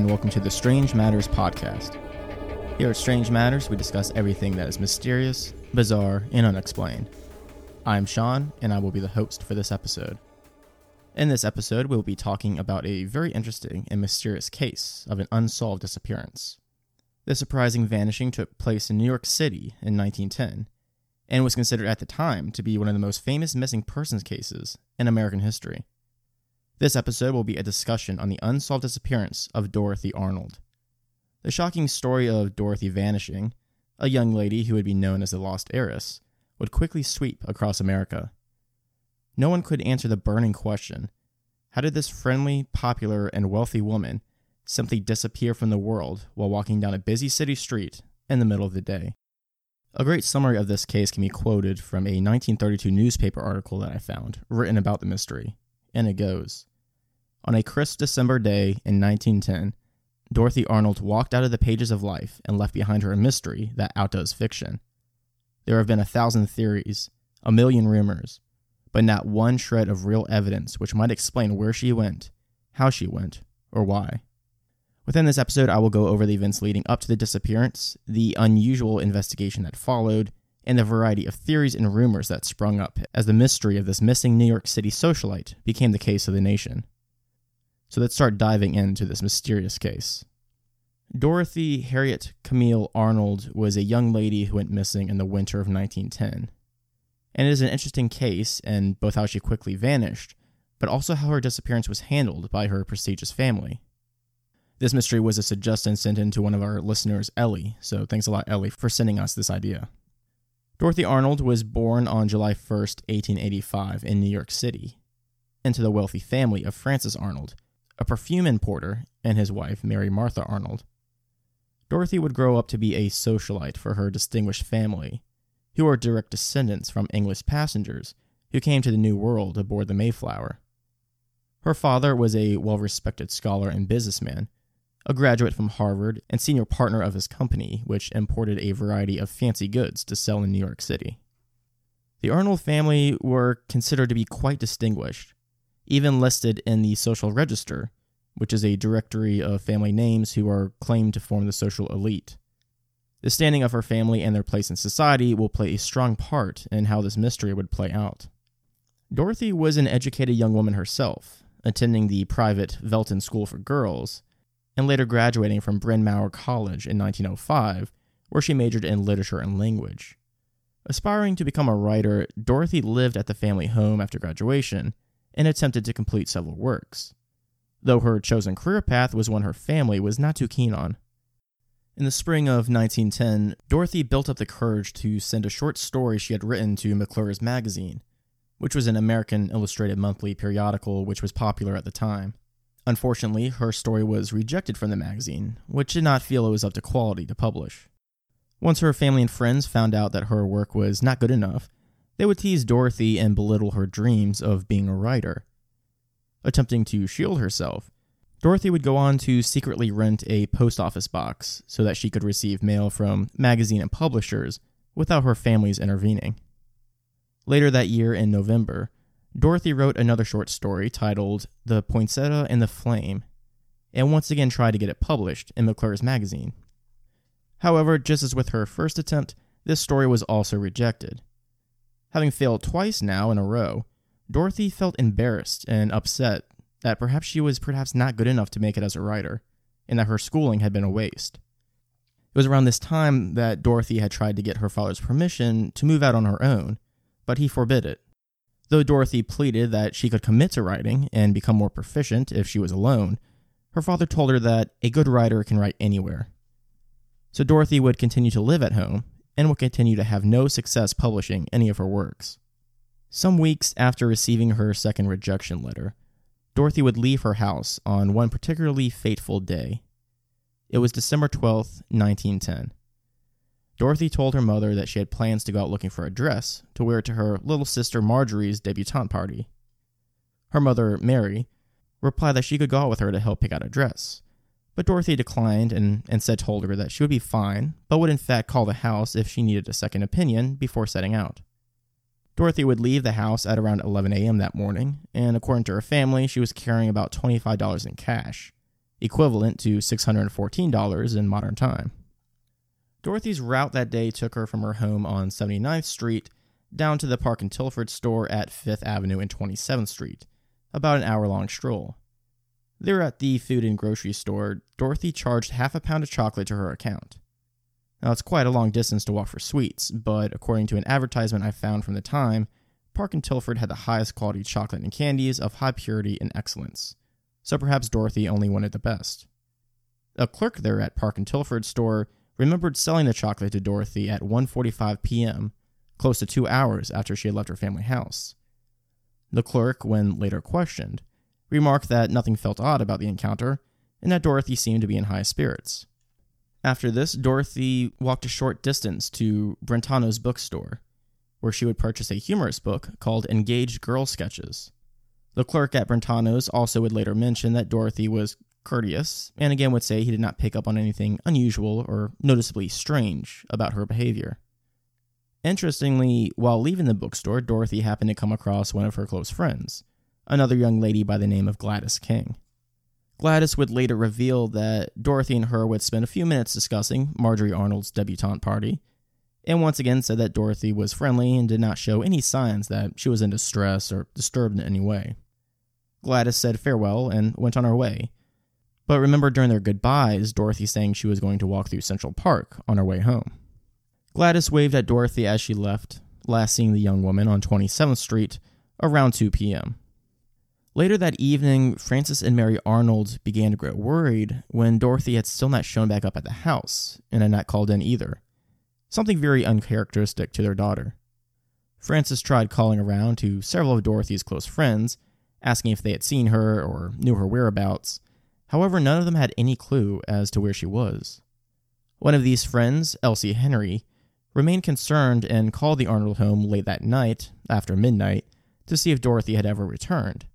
And welcome to the Strange Matters podcast. Here at Strange Matters, we discuss everything that is mysterious, bizarre, and unexplained. I am Sean, and I will be the host for this episode. In this episode, we will be talking about a very interesting and mysterious case of an unsolved disappearance. The surprising vanishing took place in New York City in 1910 and was considered at the time to be one of the most famous missing persons cases in American history. This episode will be a discussion on the unsolved disappearance of Dorothy Arnold. The shocking story of Dorothy vanishing, a young lady who would be known as the lost heiress, would quickly sweep across America. No one could answer the burning question how did this friendly, popular, and wealthy woman simply disappear from the world while walking down a busy city street in the middle of the day? A great summary of this case can be quoted from a 1932 newspaper article that I found, written about the mystery, and it goes on a crisp December day in 1910, Dorothy Arnold walked out of the pages of life and left behind her a mystery that outdoes fiction. There have been a thousand theories, a million rumors, but not one shred of real evidence which might explain where she went, how she went, or why. Within this episode, I will go over the events leading up to the disappearance, the unusual investigation that followed, and the variety of theories and rumors that sprung up as the mystery of this missing New York City socialite became the case of the nation. So let's start diving into this mysterious case. Dorothy Harriet Camille Arnold was a young lady who went missing in the winter of 1910. And it is an interesting case in both how she quickly vanished, but also how her disappearance was handled by her prestigious family. This mystery was a suggestion sent in to one of our listeners, Ellie, so thanks a lot, Ellie, for sending us this idea. Dorothy Arnold was born on July 1st, 1885, in New York City, into the wealthy family of Francis Arnold, a perfume importer, and his wife, Mary Martha Arnold. Dorothy would grow up to be a socialite for her distinguished family, who are direct descendants from English passengers who came to the New World aboard the Mayflower. Her father was a well respected scholar and businessman, a graduate from Harvard and senior partner of his company, which imported a variety of fancy goods to sell in New York City. The Arnold family were considered to be quite distinguished, even listed in the social register, which is a directory of family names who are claimed to form the social elite. The standing of her family and their place in society will play a strong part in how this mystery would play out. Dorothy was an educated young woman herself, attending the private Veltin School for Girls, and later graduating from Bryn Mawr College in 1905, where she majored in literature and language. Aspiring to become a writer, Dorothy lived at the family home after graduation and attempted to complete several works, though her chosen career path was one her family was not too keen on. In the spring of 1910, Dorothy built up the courage to send a short story she had written to McClure's Magazine, which was an American illustrated monthly periodical which was popular at the time. Unfortunately, her story was rejected from the magazine, which did not feel it was up to quality to publish. Once her family and friends found out that her work was not good enough, they would tease Dorothy and belittle her dreams of being a writer. Attempting to shield herself, Dorothy would go on to secretly rent a post office box so that she could receive mail from magazine and publishers without her family's intervening. Later that year, in November, Dorothy wrote another short story titled The Poinsettia and the Flame, and once again tried to get it published in McClure's magazine. However, just as with her first attempt, this story was also rejected. Having failed twice now in a row, Dorothy felt embarrassed and upset that perhaps she was perhaps not good enough to make it as a writer, and that her schooling had been a waste. It was around this time that Dorothy had tried to get her father's permission to move out on her own, but he forbid it. Though Dorothy pleaded that she could commit to writing and become more proficient if she was alone, her father told her that a good writer can write anywhere. So Dorothy would continue to live at home and would continue to have no success publishing any of her works. Some weeks after receiving her second rejection letter, Dorothy would leave her house on one particularly fateful day. It was December 12th, 1910. Dorothy told her mother that she had plans to go out looking for a dress to wear to her little sister Marjorie's debutante party. Her mother, Mary, replied that she could go out with her to help pick out a dress, but Dorothy declined and instead told her that she would be fine, but would in fact call the house if she needed a second opinion before setting out. Dorothy would leave the house at around 11 a.m. that morning, and according to her family, she was carrying about $25 in cash, equivalent to $614 in modern time. Dorothy's route that day took her from her home on 79th Street down to the Park and Tilford store at 5th Avenue and 27th Street, about an hour long stroll. There at the food and grocery store, Dorothy charged half a pound of chocolate to her account. Now, it's quite a long distance to walk for sweets, but according to an advertisement I found from the time, Park and Tilford had the highest quality chocolate and candies of high purity and excellence. So perhaps Dorothy only wanted the best. A clerk there at Park and Tilford's store remembered selling the chocolate to Dorothy at 1:45 p.m., close to 2 hours after she had left her family house. The clerk, when later questioned, remarked that nothing felt odd about the encounter and that Dorothy seemed to be in high spirits. After this, Dorothy walked a short distance to Brentano's bookstore, where she would purchase a humorous book called Engaged Girl Sketches. The clerk at Brentano's also would later mention that Dorothy was courteous, and again would say he did not pick up on anything unusual or noticeably strange about her behavior. Interestingly, while leaving the bookstore, Dorothy happened to come across one of her close friends, another young lady by the name of Gladys King. Gladys would later reveal that Dorothy and her would spend a few minutes discussing Marjorie Arnold's debutante party, and once again said that Dorothy was friendly and did not show any signs that she was in distress or disturbed in any way. Gladys said farewell and went on her way. But remember during their goodbyes, Dorothy saying she was going to walk through Central Park on her way home. Gladys waved at Dorothy as she left, last seeing the young woman on 27th Street around 2 p.m. Later that evening, Francis and Mary Arnold began to grow worried when Dorothy had still not shown back up at the house and had not called in either, something very uncharacteristic to their daughter. Francis tried calling around to several of Dorothy's close friends, asking if they had seen her or knew her whereabouts. However, none of them had any clue as to where she was. One of these friends, Elsie Henry, remained concerned and called the Arnold home late that night, after midnight, to see if Dorothy had ever returned.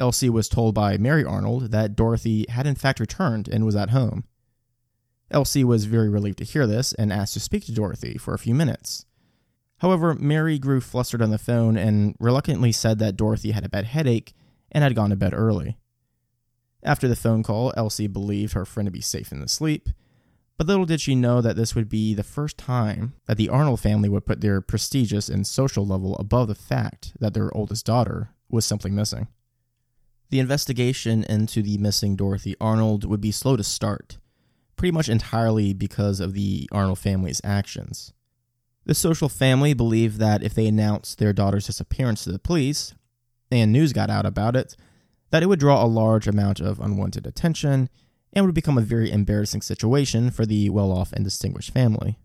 Elsie was told by Mary Arnold that Dorothy had in fact returned and was at home. Elsie was very relieved to hear this and asked to speak to Dorothy for a few minutes. However, Mary grew flustered on the phone and reluctantly said that Dorothy had a bad headache and had gone to bed early. After the phone call, Elsie believed her friend to be safe in the sleep, but little did she know that this would be the first time that the Arnold family would put their prestigious and social level above the fact that their oldest daughter was simply missing. The investigation into the missing Dorothy Arnold would be slow to start, pretty much entirely because of the Arnold family's actions. The social family believed that if they announced their daughter's disappearance to the police, and news got out about it, that it would draw a large amount of unwanted attention and would become a very embarrassing situation for the well off and distinguished family.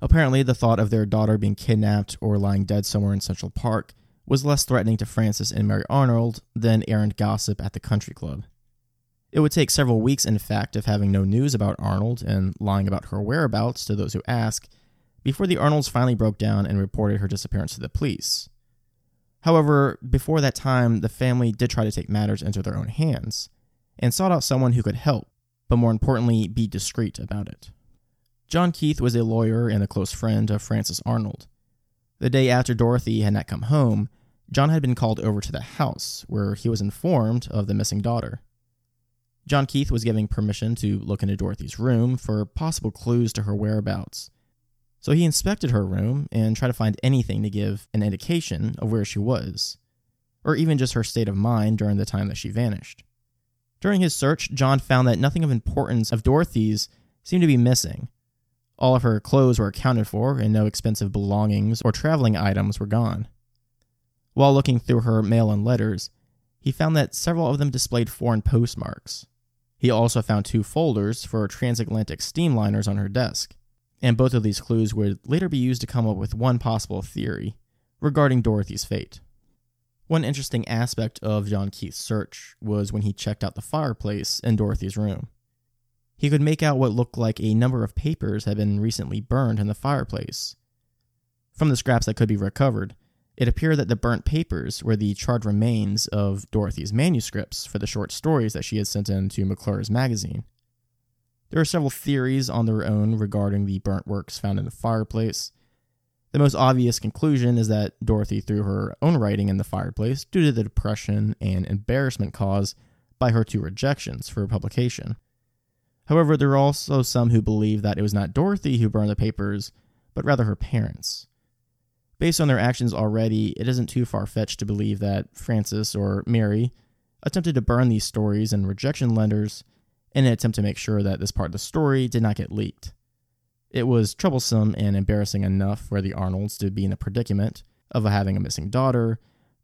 Apparently, the thought of their daughter being kidnapped or lying dead somewhere in Central Park was less threatening to Francis and Mary Arnold than errant gossip at the country club. It would take several weeks, in fact, of having no news about Arnold and lying about her whereabouts to those who ask, before the Arnolds finally broke down and reported her disappearance to the police. However, before that time, the family did try to take matters into their own hands and sought out someone who could help, but more importantly, be discreet about it. John Keith was a lawyer and a close friend of Francis Arnold. The day after Dorothy had not come home, John had been called over to the house, where he was informed of the missing daughter. John Keith was given permission to look into Dorothy's room for possible clues to her whereabouts. So he inspected her room and tried to find anything to give an indication of where she was, or even just her state of mind during the time that she vanished. During his search, John found that nothing of importance of Dorothy's seemed to be missing, all of her clothes were accounted for, and no expensive belongings or traveling items were gone. While looking through her mail and letters, he found that several of them displayed foreign postmarks. He also found two folders for transatlantic steamliners on her desk, and both of these clues would later be used to come up with one possible theory regarding Dorothy's fate. One interesting aspect of John Keith's search was when he checked out the fireplace in Dorothy's room. He could make out what looked like a number of papers had been recently burned in the fireplace. From the scraps that could be recovered, it appeared that the burnt papers were the charred remains of Dorothy's manuscripts for the short stories that she had sent in to McClure's magazine. There are several theories on their own regarding the burnt works found in the fireplace. The most obvious conclusion is that Dorothy threw her own writing in the fireplace due to the depression and embarrassment caused by her two rejections for publication. However, there are also some who believe that it was not Dorothy who burned the papers, but rather her parents. Based on their actions already, it isn't too far fetched to believe that Francis or Mary attempted to burn these stories and rejection letters in an attempt to make sure that this part of the story did not get leaked. It was troublesome and embarrassing enough for the Arnolds to be in a predicament of having a missing daughter.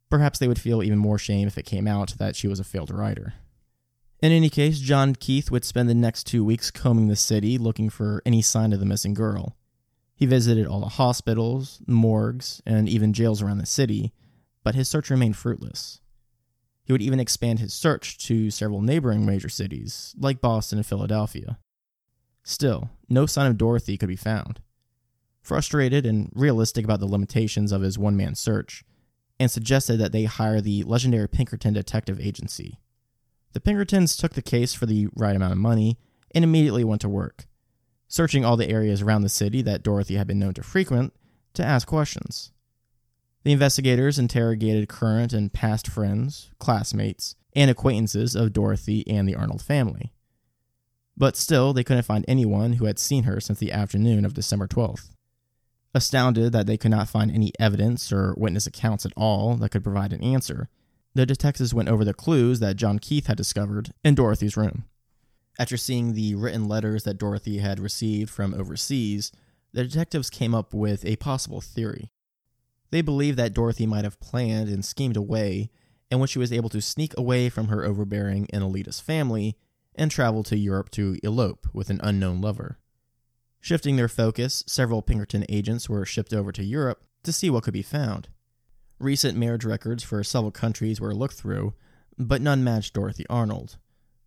Perhaps they would feel even more shame if it came out that she was a failed writer. In any case, John Keith would spend the next two weeks combing the city looking for any sign of the missing girl. He visited all the hospitals, morgues, and even jails around the city, but his search remained fruitless. He would even expand his search to several neighboring major cities, like Boston and Philadelphia. Still, no sign of Dorothy could be found. Frustrated and realistic about the limitations of his one man search, and suggested that they hire the legendary Pinkerton Detective Agency. The Pinkertons took the case for the right amount of money and immediately went to work, searching all the areas around the city that Dorothy had been known to frequent to ask questions. The investigators interrogated current and past friends, classmates, and acquaintances of Dorothy and the Arnold family. But still, they couldn't find anyone who had seen her since the afternoon of December 12th. Astounded that they could not find any evidence or witness accounts at all that could provide an answer, the detectives went over the clues that John Keith had discovered in Dorothy's room. After seeing the written letters that Dorothy had received from overseas, the detectives came up with a possible theory. They believed that Dorothy might have planned and schemed a way in which she was able to sneak away from her overbearing and elitist family and travel to Europe to elope with an unknown lover. Shifting their focus, several Pinkerton agents were shipped over to Europe to see what could be found. Recent marriage records for several countries were looked through, but none matched Dorothy Arnold,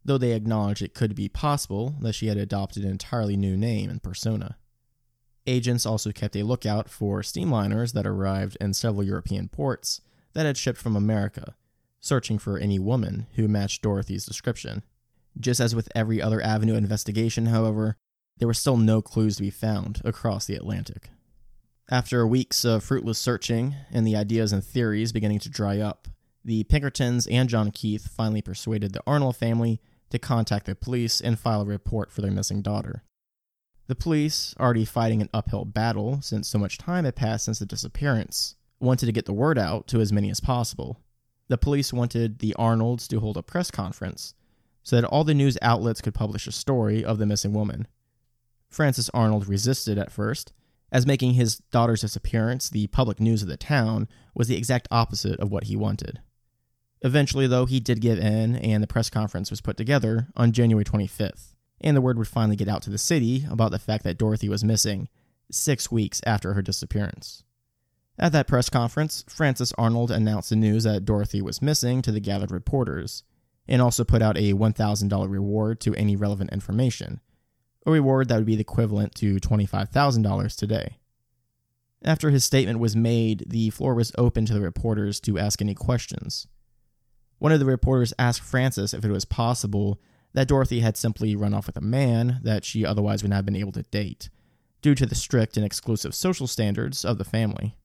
though they acknowledged it could be possible that she had adopted an entirely new name and persona. Agents also kept a lookout for steamliners that arrived in several European ports that had shipped from America, searching for any woman who matched Dorothy's description. Just as with every other avenue of investigation, however, there were still no clues to be found across the Atlantic. After weeks of fruitless searching and the ideas and theories beginning to dry up, the Pinkertons and John Keith finally persuaded the Arnold family to contact the police and file a report for their missing daughter. The police, already fighting an uphill battle since so much time had passed since the disappearance, wanted to get the word out to as many as possible. The police wanted the Arnolds to hold a press conference so that all the news outlets could publish a story of the missing woman. Francis Arnold resisted at first, as making his daughter's disappearance the public news of the town was the exact opposite of what he wanted. Eventually, though, he did give in, and the press conference was put together on January 25th, and the word would finally get out to the city about the fact that Dorothy was missing six weeks after her disappearance. At that press conference, Francis Arnold announced the news that Dorothy was missing to the gathered reporters, and also put out a $1,000 reward to any relevant information, a reward that would be the equivalent to $25,000 today. After his statement was made, the floor was open to the reporters to ask any questions. One of the reporters asked Francis if it was possible that Dorothy had simply run off with a man that she otherwise would not have been able to date, due to the strict and exclusive social standards of the family.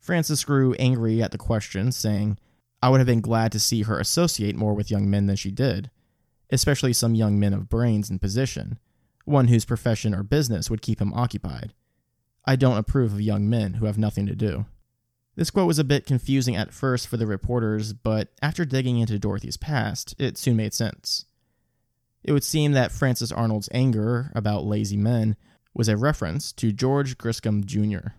Francis grew angry at the question, saying, I would have been glad to see her associate more with young men than she did, especially some young men of brains and position, one whose profession or business would keep him occupied. I don't approve of young men who have nothing to do. This quote was a bit confusing at first for the reporters, but after digging into Dorothy's past, it soon made sense. It would seem that Francis Arnold's anger about lazy men was a reference to George Griscom Jr.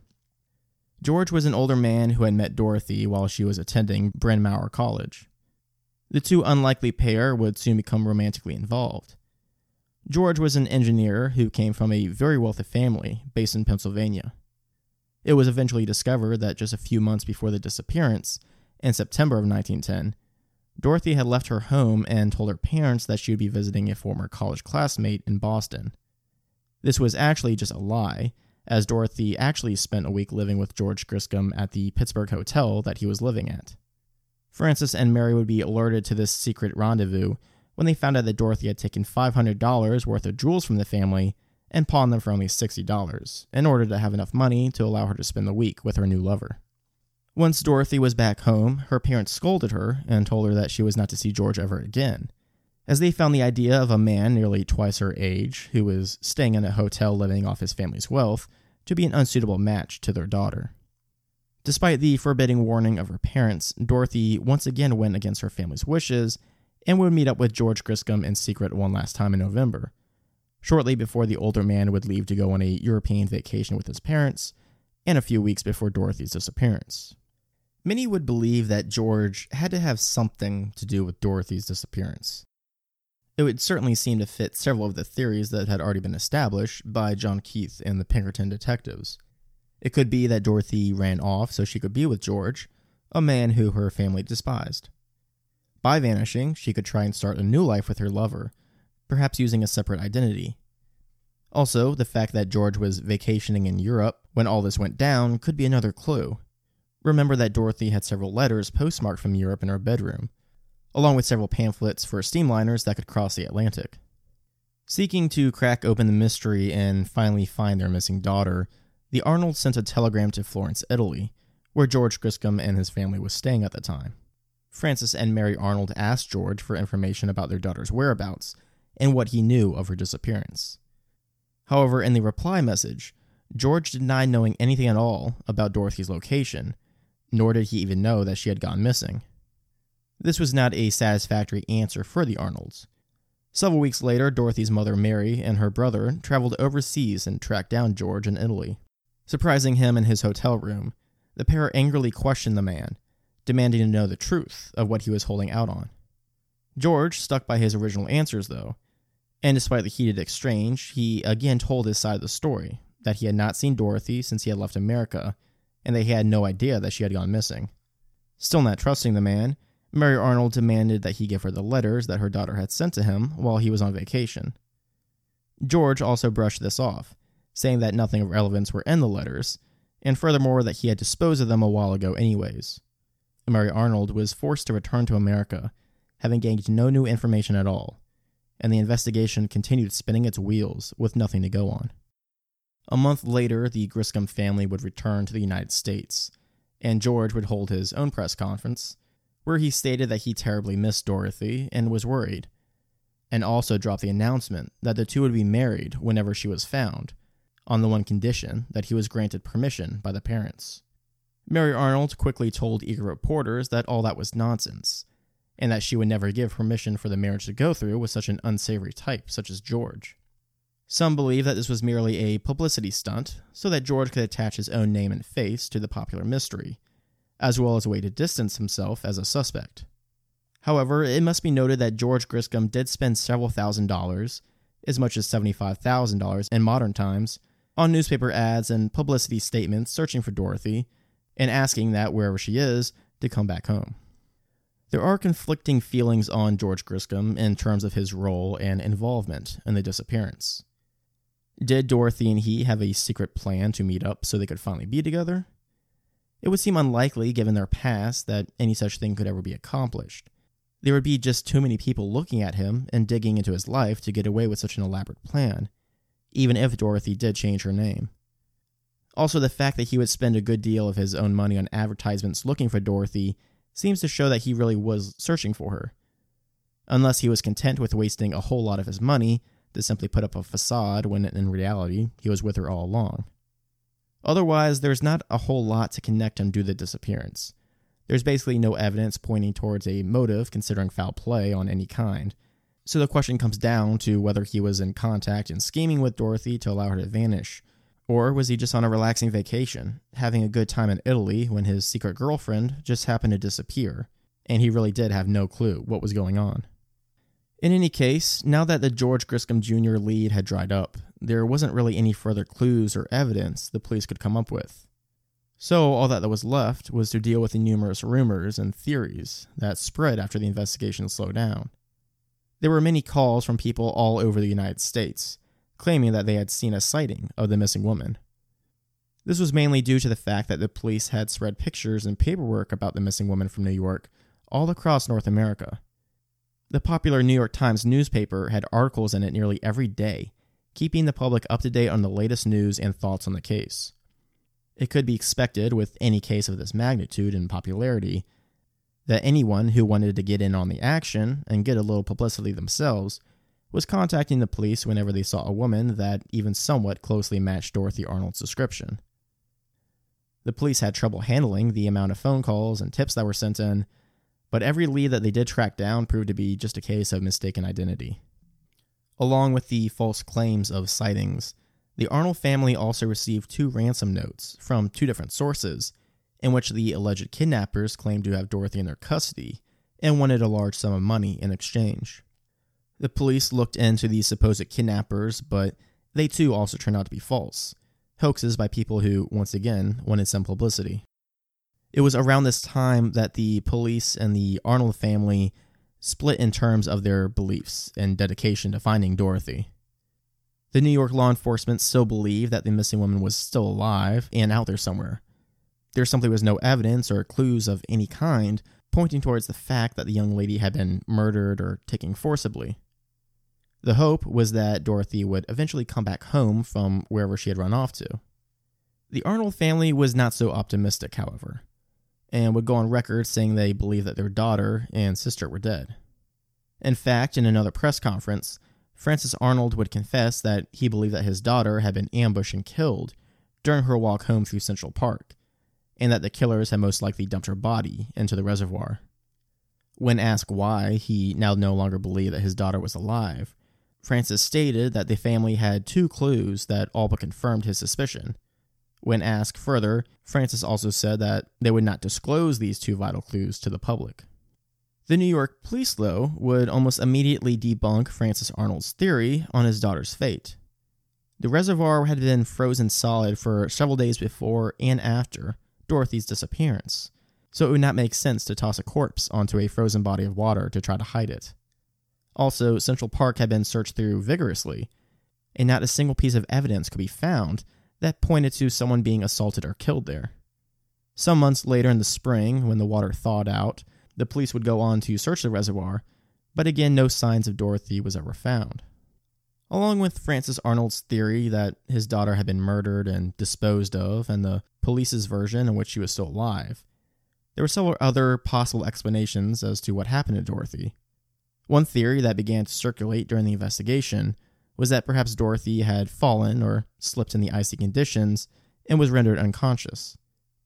George was an older man who had met Dorothy while she was attending Bryn Mawr College. The two unlikely pair would soon become romantically involved. George was an engineer who came from a very wealthy family based in Pennsylvania. It was eventually discovered that just a few months before the disappearance, in September of 1910, Dorothy had left her home and told her parents that she would be visiting a former college classmate in Boston. This was actually just a lie, as Dorothy actually spent a week living with George Griscom at the Pittsburgh hotel that he was living at. Francis and Mary would be alerted to this secret rendezvous when they found out that Dorothy had taken $500 worth of jewels from the family and pawned them for only $60 in order to have enough money to allow her to spend the week with her new lover. Once Dorothy was back home, her parents scolded her and told her that she was not to see George ever again, as they found the idea of a man nearly twice her age, who was staying in a hotel living off his family's wealth, to be an unsuitable match to their daughter. Despite the forbidding warning of her parents, Dorothy once again went against her family's wishes and would meet up with George Griscom in secret one last time in November, shortly before the older man would leave to go on a European vacation with his parents, and a few weeks before Dorothy's disappearance. Many would believe that George had to have something to do with Dorothy's disappearance. It would certainly seem to fit several of the theories that had already been established by John Keith and the Pinkerton detectives. It could be that Dorothy ran off so she could be with George, a man who her family despised. By vanishing, she could try and start a new life with her lover, perhaps using a separate identity. Also, the fact that George was vacationing in Europe when all this went down could be another clue. Remember that Dorothy had several letters postmarked from Europe in her bedroom, along with several pamphlets for steamliners that could cross the Atlantic. Seeking to crack open the mystery and finally find their missing daughter, the Arnolds sent a telegram to Florence, Italy, where George Griscom and his family was staying at the time. Francis and Mary Arnold asked George for information about their daughter's whereabouts and what he knew of her disappearance. However, in the reply message, George denied knowing anything at all about Dorothy's location nor did he even know that she had gone missing. This was not a satisfactory answer for the Arnolds. Several weeks later, Dorothy's mother Mary and her brother traveled overseas and tracked down George in Italy. Surprising him in his hotel room, the pair angrily questioned the man, demanding to know the truth of what he was holding out on. George stuck by his original answers, though, and despite the heated exchange, he again told his side of the story that he had not seen Dorothy since he had left America and that he had no idea that she had gone missing. Still not trusting the man, Mary Arnold demanded that he give her the letters that her daughter had sent to him while he was on vacation. George also brushed this off, saying that nothing of relevance were in the letters, and furthermore that he had disposed of them a while ago anyways. Mary Arnold was forced to return to America, having gained no new information at all, and the investigation continued spinning its wheels with nothing to go on. A month later, the Griscom family would return to the United States, and George would hold his own press conference, where he stated that he terribly missed Dorothy and was worried, and also dropped the announcement that the two would be married whenever she was found, on the one condition that he was granted permission by the parents. Mary Arnold quickly told eager reporters that all that was nonsense, and that she would never give permission for the marriage to go through with such an unsavory type such as George. Some believe that this was merely a publicity stunt so that George could attach his own name and face to the popular mystery, as well as a way to distance himself as a suspect. However, it must be noted that George Griscom did spend several thousand dollars, as much as $75,000 in modern times, on newspaper ads and publicity statements searching for Dorothy and asking that wherever she is to come back home. There are conflicting feelings on George Griscom in terms of his role and involvement in the disappearance. Did Dorothy and he have a secret plan to meet up so they could finally be together? It would seem unlikely, given their past, that any such thing could ever be accomplished. There would be just too many people looking at him and digging into his life to get away with such an elaborate plan, even if Dorothy did change her name. Also, the fact that he would spend a good deal of his own money on advertisements looking for Dorothy seems to show that he really was searching for her. Unless he was content with wasting a whole lot of his money to simply put up a facade when in reality he was with her all along. Otherwise, there's not a whole lot to connect him to the disappearance. There's basically no evidence pointing towards a motive considering foul play on any kind. So the question comes down to whether he was in contact and scheming with Dorothy to allow her to vanish, or was he just on a relaxing vacation, having a good time in Italy when his secret girlfriend just happened to disappear, and he really did have no clue what was going on. In any case, now that the George Griscom Jr. lead had dried up, there wasn't really any further clues or evidence the police could come up with. So, all that was left was to deal with the numerous rumors and theories that spread after the investigation slowed down. There were many calls from people all over the United States, claiming that they had seen a sighting of the missing woman. This was mainly due to the fact that the police had spread pictures and paperwork about the missing woman from New York all across North America. The popular New York Times newspaper had articles in it nearly every day, keeping the public up to date on the latest news and thoughts on the case. It could be expected with any case of this magnitude and popularity that anyone who wanted to get in on the action and get a little publicity themselves was contacting the police whenever they saw a woman that even somewhat closely matched Dorothy Arnold's description. The police had trouble handling the amount of phone calls and tips that were sent in, but every lead that they did track down proved to be just a case of mistaken identity. Along with the false claims of sightings, the Arnold family also received two ransom notes from two different sources, in which the alleged kidnappers claimed to have Dorothy in their custody and wanted a large sum of money in exchange. The police looked into these supposed kidnappers, but they too also turned out to be false hoaxes by people who, once again, wanted some publicity. It was around this time that the police and the Arnold family split in terms of their beliefs and dedication to finding Dorothy. The New York law enforcement still believed that the missing woman was still alive and out there somewhere. There simply was no evidence or clues of any kind pointing towards the fact that the young lady had been murdered or taken forcibly. The hope was that Dorothy would eventually come back home from wherever she had run off to. The Arnold family was not so optimistic, however, and would go on record saying they believed that their daughter and sister were dead. In fact, in another press conference, Francis Arnold would confess that he believed that his daughter had been ambushed and killed during her walk home through Central Park, and that the killers had most likely dumped her body into the reservoir. When asked why he now no longer believed that his daughter was alive, Francis stated that the family had two clues that all but confirmed his suspicion. When asked further, Francis also said that they would not disclose these two vital clues to the public. The New York police, though, would almost immediately debunk Francis Arnold's theory on his daughter's fate. The reservoir had been frozen solid for several days before and after Dorothy's disappearance, so it would not make sense to toss a corpse onto a frozen body of water to try to hide it. Also, Central Park had been searched through vigorously, and not a single piece of evidence could be found that pointed to someone being assaulted or killed there. Some months later in the spring, when the water thawed out, the police would go on to search the reservoir, but again, no signs of Dorothy was ever found. Along with Francis Arnold's theory that his daughter had been murdered and disposed of, and the police's version in which she was still alive, there were several other possible explanations as to what happened to Dorothy. One theory that began to circulate during the investigation was that perhaps Dorothy had fallen or slipped in the icy conditions and was rendered unconscious.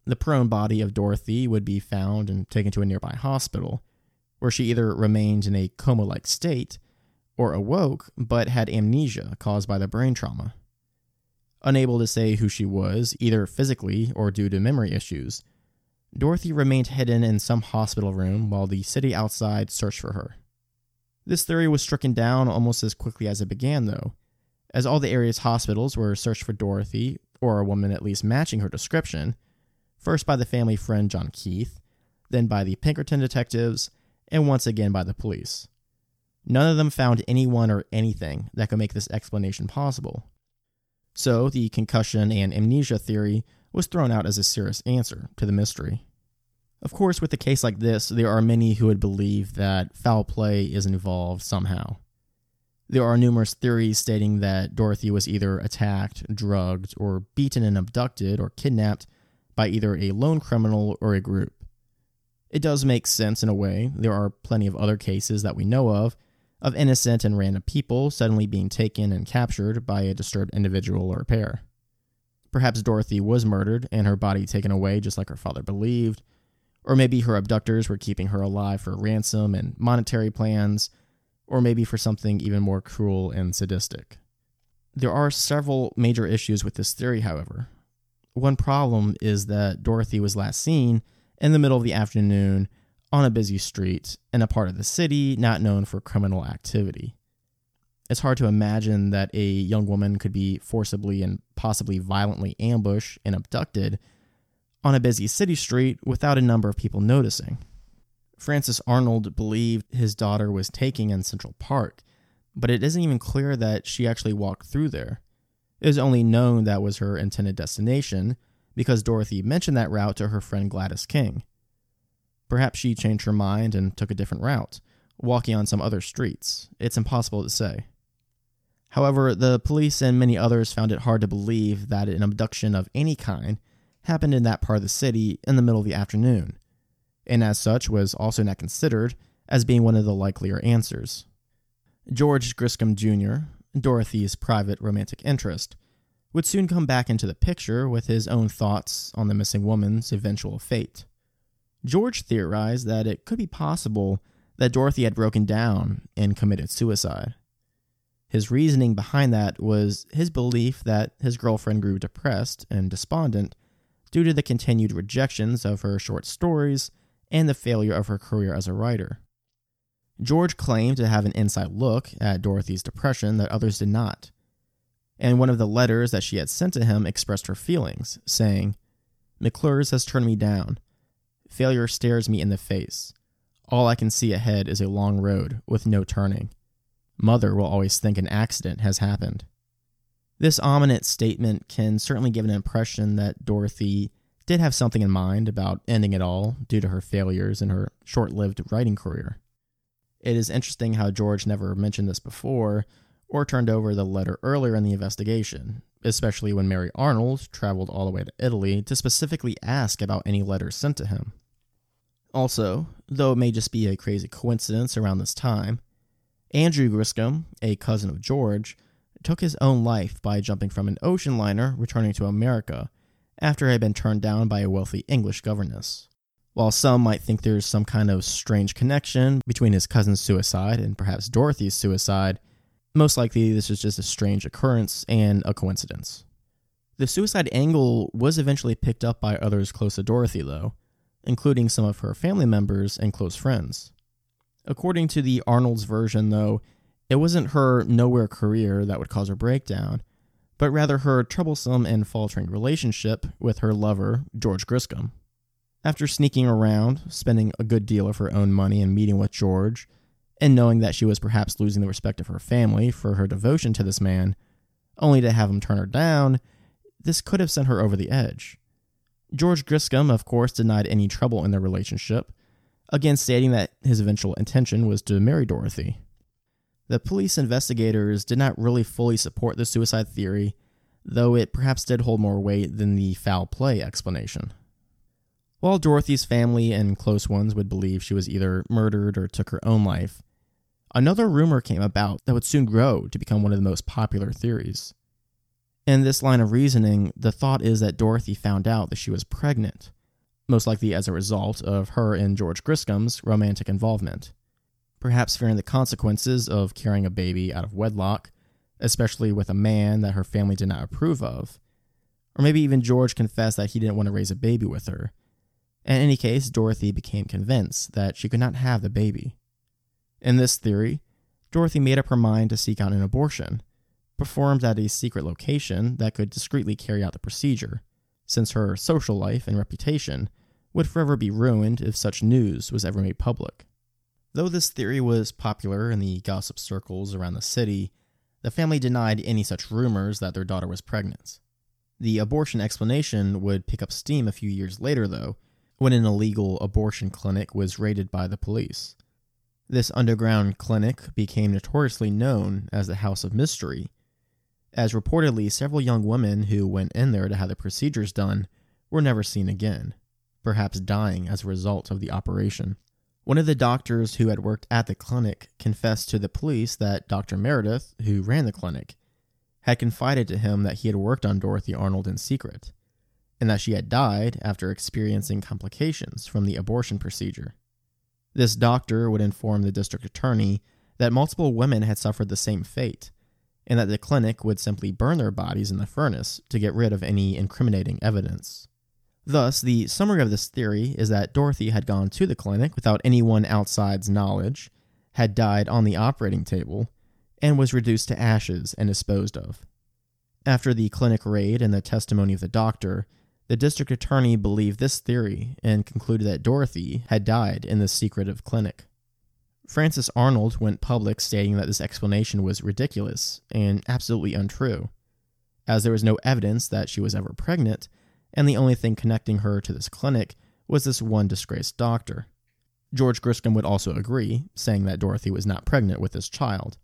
The prone body of Dorothy would be found and taken to a nearby hospital, where she either remained in a coma like state or awoke but had amnesia caused by the brain trauma. Unable to say who she was, either physically or due to memory issues, Dorothy remained hidden in some hospital room while the city outside searched for her. This theory was stricken down almost as quickly as it began, though, as all the area's hospitals were searched for Dorothy, or a woman at least matching her description, first by the family friend John Keith, then by the Pinkerton detectives, and once again by the police. None of them found anyone or anything that could make this explanation possible. So, the concussion and amnesia theory was thrown out as a serious answer to the mystery. Of course, with a case like this, there are many who would believe that foul play is involved somehow. There are numerous theories stating that Dorothy was either attacked, drugged, or beaten and abducted or kidnapped by either a lone criminal or a group. It does make sense in a way. There are plenty of other cases that we know of of innocent and random people suddenly being taken and captured by a disturbed individual or pair. Perhaps Dorothy was murdered and her body taken away just like her father believed or maybe her abductors were keeping her alive for ransom and monetary plans, or maybe for something even more cruel and sadistic. There are several major issues with this theory, however. One problem is that Dorothy was last seen in the middle of the afternoon on a busy street in a part of the city not known for criminal activity. It's hard to imagine that a young woman could be forcibly and possibly violently ambushed and abducted on a busy city street without a number of people noticing. Francis Arnold believed his daughter was taking in Central Park, but it isn't even clear that she actually walked through there. It is only known that was her intended destination because Dorothy mentioned that route to her friend Gladys King. Perhaps she changed her mind and took a different route, walking on some other streets. It's impossible to say. However, the police and many others found it hard to believe that an abduction of any kind happened in that part of the city in the middle of the afternoon, and as such was also not considered as being one of the likelier answers. George Griscom Jr., Dorothy's private romantic interest, would soon come back into the picture with his own thoughts on the missing woman's eventual fate. George theorized that it could be possible that Dorothy had broken down and committed suicide. His reasoning behind that was his belief that his girlfriend grew depressed and despondent due to the continued rejections of her short stories and the failure of her career as a writer. George claimed to have an inside look at Dorothy's depression that others did not. And one of the letters that she had sent to him expressed her feelings, saying, McClure's has turned me down. Failure stares me in the face. All I can see ahead is a long road with no turning. Mother will always think an accident has happened. This ominous statement can certainly give an impression that Dorothy did have something in mind about ending it all due to her failures in her short lived writing career. It is interesting how George never mentioned this before or turned over the letter earlier in the investigation, especially when Mary Arnold traveled all the way to Italy to specifically ask about any letters sent to him. Also, though it may just be a crazy coincidence around this time, Andrew Griscom, a cousin of George, took his own life by jumping from an ocean liner returning to America after he had been turned down by a wealthy English governess. While some might think there's some kind of strange connection between his cousin's suicide and perhaps Dorothy's suicide, most likely this was just a strange occurrence and a coincidence. The suicide angle was eventually picked up by others close to Dorothy, though, including some of her family members and close friends. According to the Arnold's version, though, it wasn't her nowhere career that would cause her breakdown, but rather her troublesome and faltering relationship with her lover, George Griscom. After sneaking around, spending a good deal of her own money and meeting with George, and knowing that she was perhaps losing the respect of her family for her devotion to this man, only to have him turn her down, this could have sent her over the edge. George Griscom, of course, denied any trouble in their relationship, again stating that his eventual intention was to marry Dorothy. The police investigators did not really fully support the suicide theory, though it perhaps did hold more weight than the foul play explanation. While Dorothy's family and close ones would believe she was either murdered or took her own life, another rumor came about that would soon grow to become one of the most popular theories. In this line of reasoning, the thought is that Dorothy found out that she was pregnant, most likely as a result of her and George Griscom's romantic involvement perhaps fearing the consequences of carrying a baby out of wedlock, especially with a man that her family did not approve of. Or maybe even George confessed that he didn't want to raise a baby with her. In any case, Dorothy became convinced that she could not have the baby. In this theory, Dorothy made up her mind to seek out an abortion, performed at a secret location that could discreetly carry out the procedure, since her social life and reputation would forever be ruined if such news was ever made public. Though this theory was popular in the gossip circles around the city, the family denied any such rumors that their daughter was pregnant. The abortion explanation would pick up steam a few years later, though, when an illegal abortion clinic was raided by the police. This underground clinic became notoriously known as the House of Mystery, as reportedly several young women who went in there to have the procedures done were never seen again, perhaps dying as a result of the operation. One of the doctors who had worked at the clinic confessed to the police that Dr. Meredith, who ran the clinic, had confided to him that he had worked on Dorothy Arnold in secret, and that she had died after experiencing complications from the abortion procedure. This doctor would inform the district attorney that multiple women had suffered the same fate, and that the clinic would simply burn their bodies in the furnace to get rid of any incriminating evidence. Thus, the summary of this theory is that Dorothy had gone to the clinic without anyone outside's knowledge, had died on the operating table, and was reduced to ashes and disposed of. After the clinic raid and the testimony of the doctor, the district attorney believed this theory and concluded that Dorothy had died in this secretive clinic. Francis Arnold went public stating that this explanation was ridiculous and absolutely untrue, as there was no evidence that she was ever pregnant and the only thing connecting her to this clinic was this one disgraced doctor. George Griscom would also agree, saying that Dorothy was not pregnant with this child.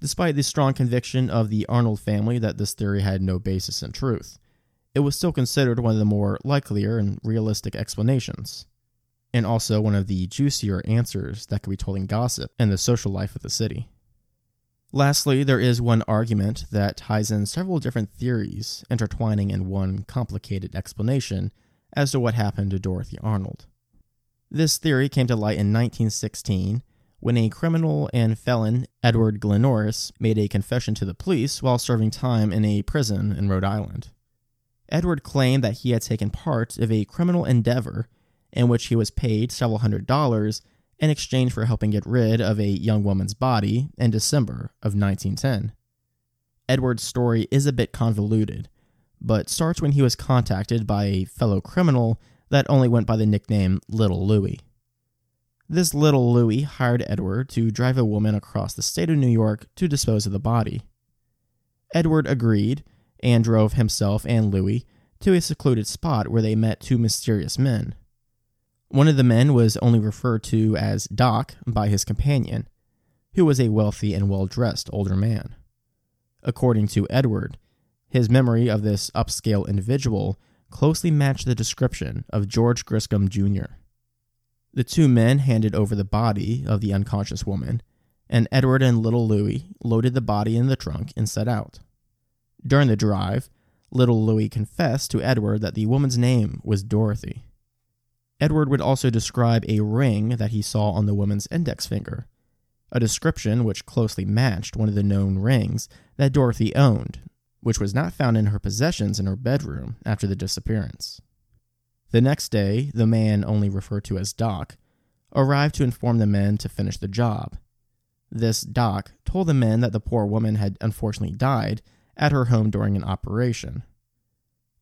Despite the strong conviction of the Arnold family that this theory had no basis in truth, it was still considered one of the more likelier and realistic explanations, and also one of the juicier answers that could be told in gossip and the social life of the city. Lastly, there is one argument that ties in several different theories intertwining in one complicated explanation as to what happened to Dorothy Arnold. This theory came to light in 1916 when a criminal and felon, Edward Glennorris, made a confession to the police while serving time in a prison in Rhode Island. Edward claimed that he had taken part of a criminal endeavor in which he was paid several hundred dollars in exchange for helping get rid of a young woman's body in December of 1910. Edward's story is a bit convoluted, but starts when he was contacted by a fellow criminal that only went by the nickname Little Louie. This Little Louie hired Edward to drive a woman across the state of New York to dispose of the body. Edward agreed and drove himself and Louie to a secluded spot where they met two mysterious men. One of the men was only referred to as Doc by his companion, who was a wealthy and well dressed older man. According to Edward, his memory of this upscale individual closely matched the description of George Griscom Jr. The two men handed over the body of the unconscious woman, and Edward and little Louis loaded the body in the trunk and set out. During the drive, little Louis confessed to Edward that the woman's name was Dorothy. Edward would also describe a ring that he saw on the woman's index finger, a description which closely matched one of the known rings that Dorothy owned, which was not found in her possessions in her bedroom after the disappearance. The next day, the man only referred to as Doc arrived to inform the men to finish the job. This Doc told the men that the poor woman had unfortunately died at her home during an operation.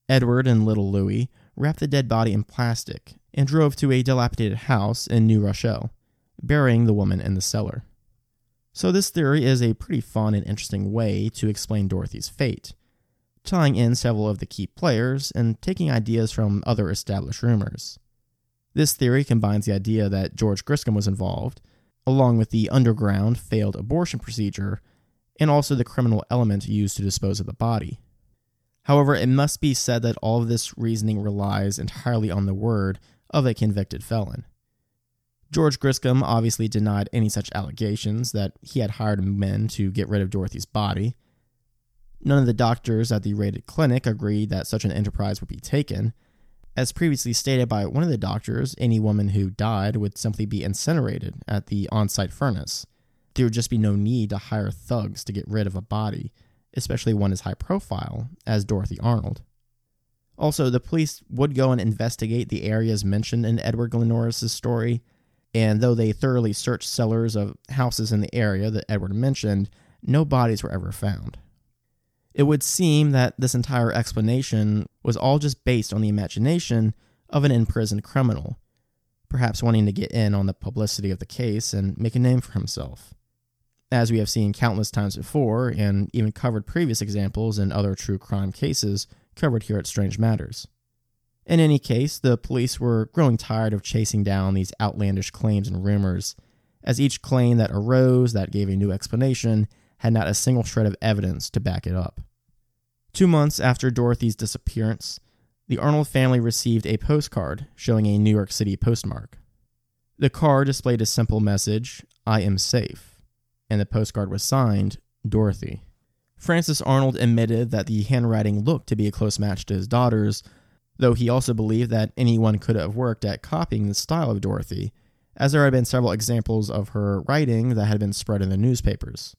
Edward and little Louis wrapped the dead body in plastic and drove to a dilapidated house in New Rochelle, burying the woman in the cellar. So, this theory is a pretty fun and interesting way to explain Dorothy's fate, tying in several of the key players and taking ideas from other established rumors. This theory combines the idea that George Griscom was involved, along with the underground failed abortion procedure, and also the criminal element used to dispose of the body. However, it must be said that all of this reasoning relies entirely on the word of a convicted felon. George Griscom obviously denied any such allegations that he had hired men to get rid of Dorothy's body. None of the doctors at the raided clinic agreed that such an enterprise would be taken. As previously stated by one of the doctors, any woman who died would simply be incinerated at the on site furnace. There would just be no need to hire thugs to get rid of a body, especially one as high profile as Dorothy Arnold. Also, the police would go and investigate the areas mentioned in Edward Glennorris' story, and though they thoroughly searched cellars of houses in the area that Edward mentioned, no bodies were ever found. It would seem that this entire explanation was all just based on the imagination of an imprisoned criminal, perhaps wanting to get in on the publicity of the case and make a name for himself. As we have seen countless times before, and even covered previous examples in other true crime cases, covered here at Strange Matters. In any case, the police were growing tired of chasing down these outlandish claims and rumors, as each claim that arose that gave a new explanation had not a single shred of evidence to back it up. Two months after Dorothy's disappearance, the Arnold family received a postcard showing a New York City postmark. The card displayed a simple message I am safe, and the postcard was signed Dorothy. Francis Arnold admitted that the handwriting looked to be a close match to his daughter's, though he also believed that anyone could have worked at copying the style of Dorothy, as there had been several examples of her writing that had been spread in the newspapers.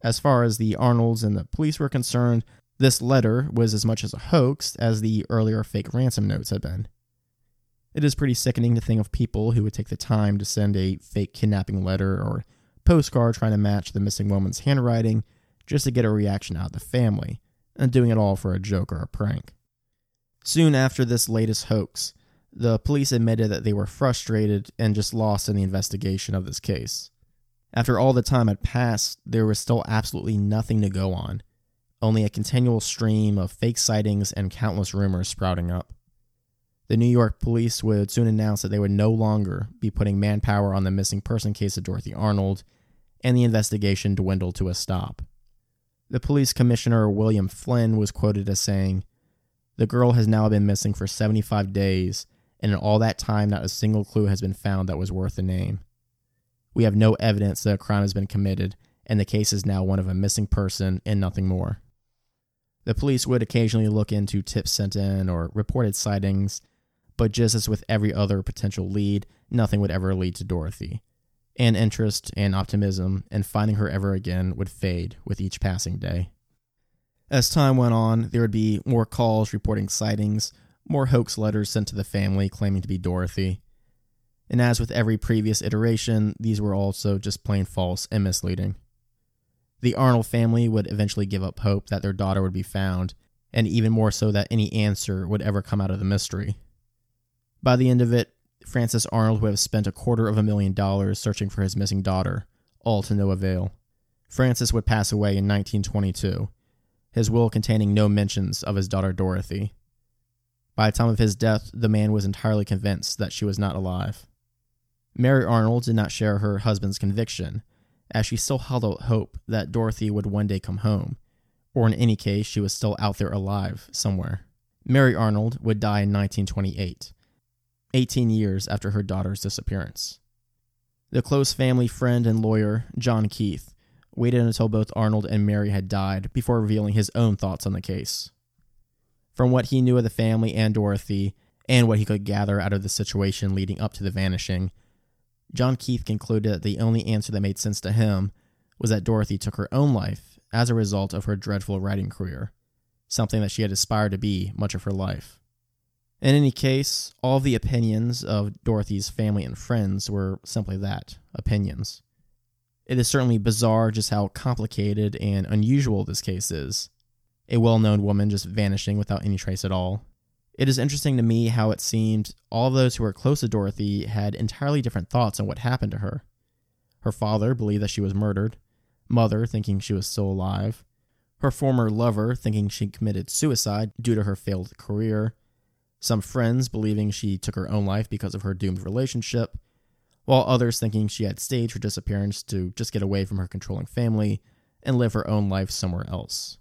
As far as the Arnolds and the police were concerned, this letter was as much as a hoax as the earlier fake ransom notes had been. It is pretty sickening to think of people who would take the time to send a fake kidnapping letter or postcard trying to match the missing woman's handwriting just to get a reaction out of the family, and doing it all for a joke or a prank. Soon after this latest hoax, the police admitted that they were frustrated and just lost in the investigation of this case. After all the time had passed, there was still absolutely nothing to go on, only a continual stream of fake sightings and countless rumors sprouting up. The New York police would soon announce that they would no longer be putting manpower on the missing person case of Dorothy Arnold, and the investigation dwindled to a stop. The police commissioner, William Flynn, was quoted as saying, The girl has now been missing for 75 days, and in all that time, not a single clue has been found that was worth a name. We have no evidence that a crime has been committed, and the case is now one of a missing person and nothing more. The police would occasionally look into tips sent in or reported sightings, but just as with every other potential lead, nothing would ever lead to Dorothy. And interest and optimism in finding her ever again would fade with each passing day. As time went on, there would be more calls reporting sightings, more hoax letters sent to the family claiming to be Dorothy. And as with every previous iteration, these were also just plain false and misleading. The Arnold family would eventually give up hope that their daughter would be found, and even more so that any answer would ever come out of the mystery. By the end of it, Francis Arnold would have spent a quarter of a million dollars searching for his missing daughter, all to no avail. Francis would pass away in 1922, his will containing no mentions of his daughter Dorothy. By the time of his death, the man was entirely convinced that she was not alive. Mary Arnold did not share her husband's conviction, as she still held out hope that Dorothy would one day come home, or in any case, she was still out there alive somewhere. Mary Arnold would die in 1928, 18 years after her daughter's disappearance. The close family friend and lawyer, John Keith, waited until both Arnold and Mary had died before revealing his own thoughts on the case. From what he knew of the family and Dorothy, and what he could gather out of the situation leading up to the vanishing, John Keith concluded that the only answer that made sense to him was that Dorothy took her own life as a result of her dreadful writing career, something that she had aspired to be much of her life. In any case, all the opinions of Dorothy's family and friends were simply that opinions. It is certainly bizarre just how complicated and unusual this case is. A well known woman just vanishing without any trace at all. It is interesting to me how it seemed all those who were close to Dorothy had entirely different thoughts on what happened to her. Her father believed that she was murdered, mother thinking she was still alive, her former lover thinking she committed suicide due to her failed career, some friends believing she took her own life because of her doomed relationship, while others thinking she had staged her disappearance to just get away from her controlling family and live her own life somewhere else.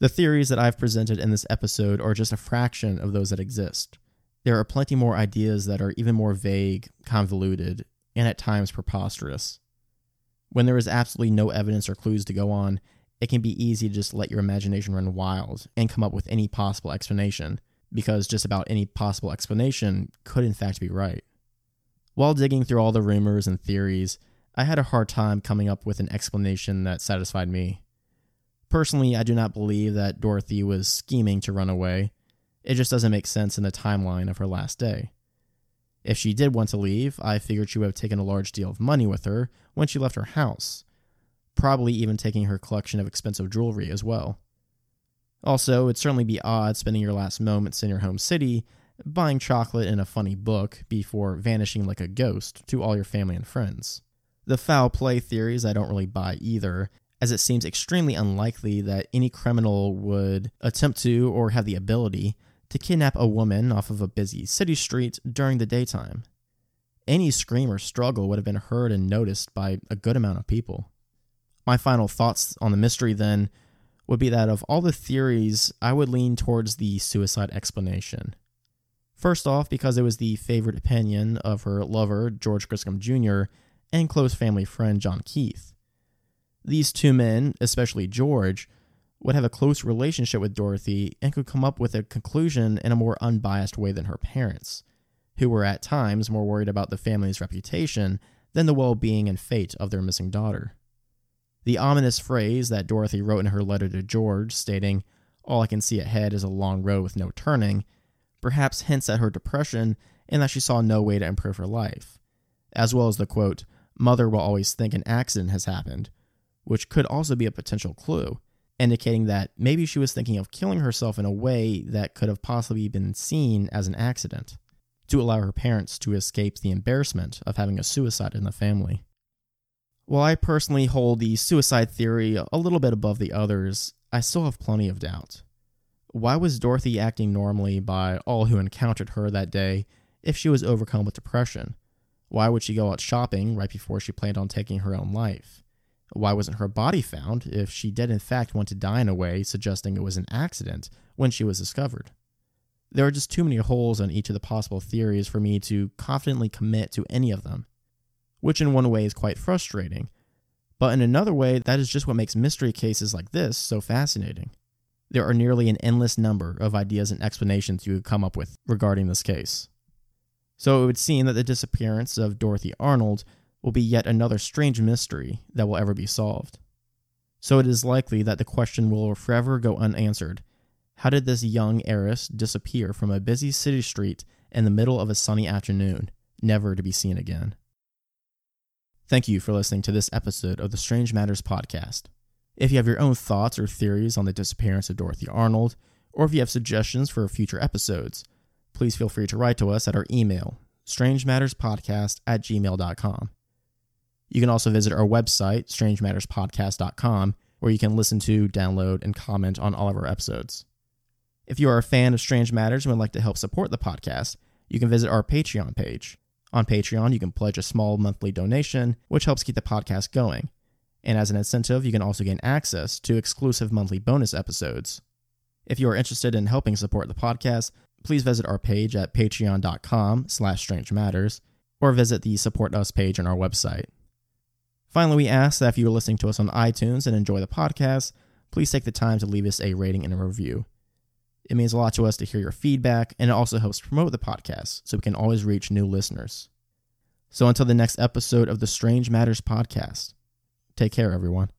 The theories that I've presented in this episode are just a fraction of those that exist. There are plenty more ideas that are even more vague, convoluted, and at times preposterous. When there is absolutely no evidence or clues to go on, it can be easy to just let your imagination run wild and come up with any possible explanation, because just about any possible explanation could in fact be right. While digging through all the rumors and theories, I had a hard time coming up with an explanation that satisfied me. Personally, I do not believe that Dorothy was scheming to run away. It just doesn't make sense in the timeline of her last day. If she did want to leave, I figured she would have taken a large deal of money with her when she left her house, probably even taking her collection of expensive jewelry as well. Also, it'd certainly be odd spending your last moments in your home city buying chocolate and a funny book before vanishing like a ghost to all your family and friends. The foul play theories I don't really buy either, as it seems extremely unlikely that any criminal would attempt to or have the ability to kidnap a woman off of a busy city street during the daytime. Any scream or struggle would have been heard and noticed by a good amount of people. My final thoughts on the mystery then would be that of all the theories, I would lean towards the suicide explanation. First off, because it was the favorite opinion of her lover, George Griscom Jr., and close family friend, John Keith. These two men, especially George, would have a close relationship with Dorothy and could come up with a conclusion in a more unbiased way than her parents, who were at times more worried about the family's reputation than the well being and fate of their missing daughter. The ominous phrase that Dorothy wrote in her letter to George, stating, All I can see ahead is a long road with no turning, perhaps hints at her depression and that she saw no way to improve her life, as well as the quote, Mother will always think an accident has happened, which could also be a potential clue, indicating that maybe she was thinking of killing herself in a way that could have possibly been seen as an accident, to allow her parents to escape the embarrassment of having a suicide in the family. While I personally hold the suicide theory a little bit above the others, I still have plenty of doubt. Why was Dorothy acting normally by all who encountered her that day if she was overcome with depression? Why would she go out shopping right before she planned on taking her own life? Why wasn't her body found if she did in fact want to die in a way suggesting it was an accident when she was discovered? There are just too many holes on each of the possible theories for me to confidently commit to any of them, which in one way is quite frustrating. But in another way, that is just what makes mystery cases like this so fascinating. There are nearly an endless number of ideas and explanations you could come up with regarding this case. So it would seem that the disappearance of Dorothy Arnold will be yet another strange mystery that will ever be solved. So it is likely that the question will forever go unanswered how did this young heiress disappear from a busy city street in the middle of a sunny afternoon, never to be seen again? Thank you for listening to this episode of the Strange Matters podcast. If you have your own thoughts or theories on the disappearance of Dorothy Arnold, or if you have suggestions for future episodes, please feel free to write to us at our email, strangematterspodcast at gmail.com. You can also visit our website, strangematterspodcast.com, where you can listen to, download, and comment on all of our episodes. If you are a fan of Strange Matters and would like to help support the podcast, you can visit our Patreon page. On Patreon, you can pledge a small monthly donation, which helps keep the podcast going. And as an incentive, you can also gain access to exclusive monthly bonus episodes. If you are interested in helping support the podcast, please visit our page at patreon.com slash strange matters or visit the support us page on our website. Finally, we ask that if you are listening to us on iTunes and enjoy the podcast, please take the time to leave us a rating and a review. It means a lot to us to hear your feedback, and it also helps promote the podcast so we can always reach new listeners. So until the next episode of the Strange Matters podcast, take care, everyone.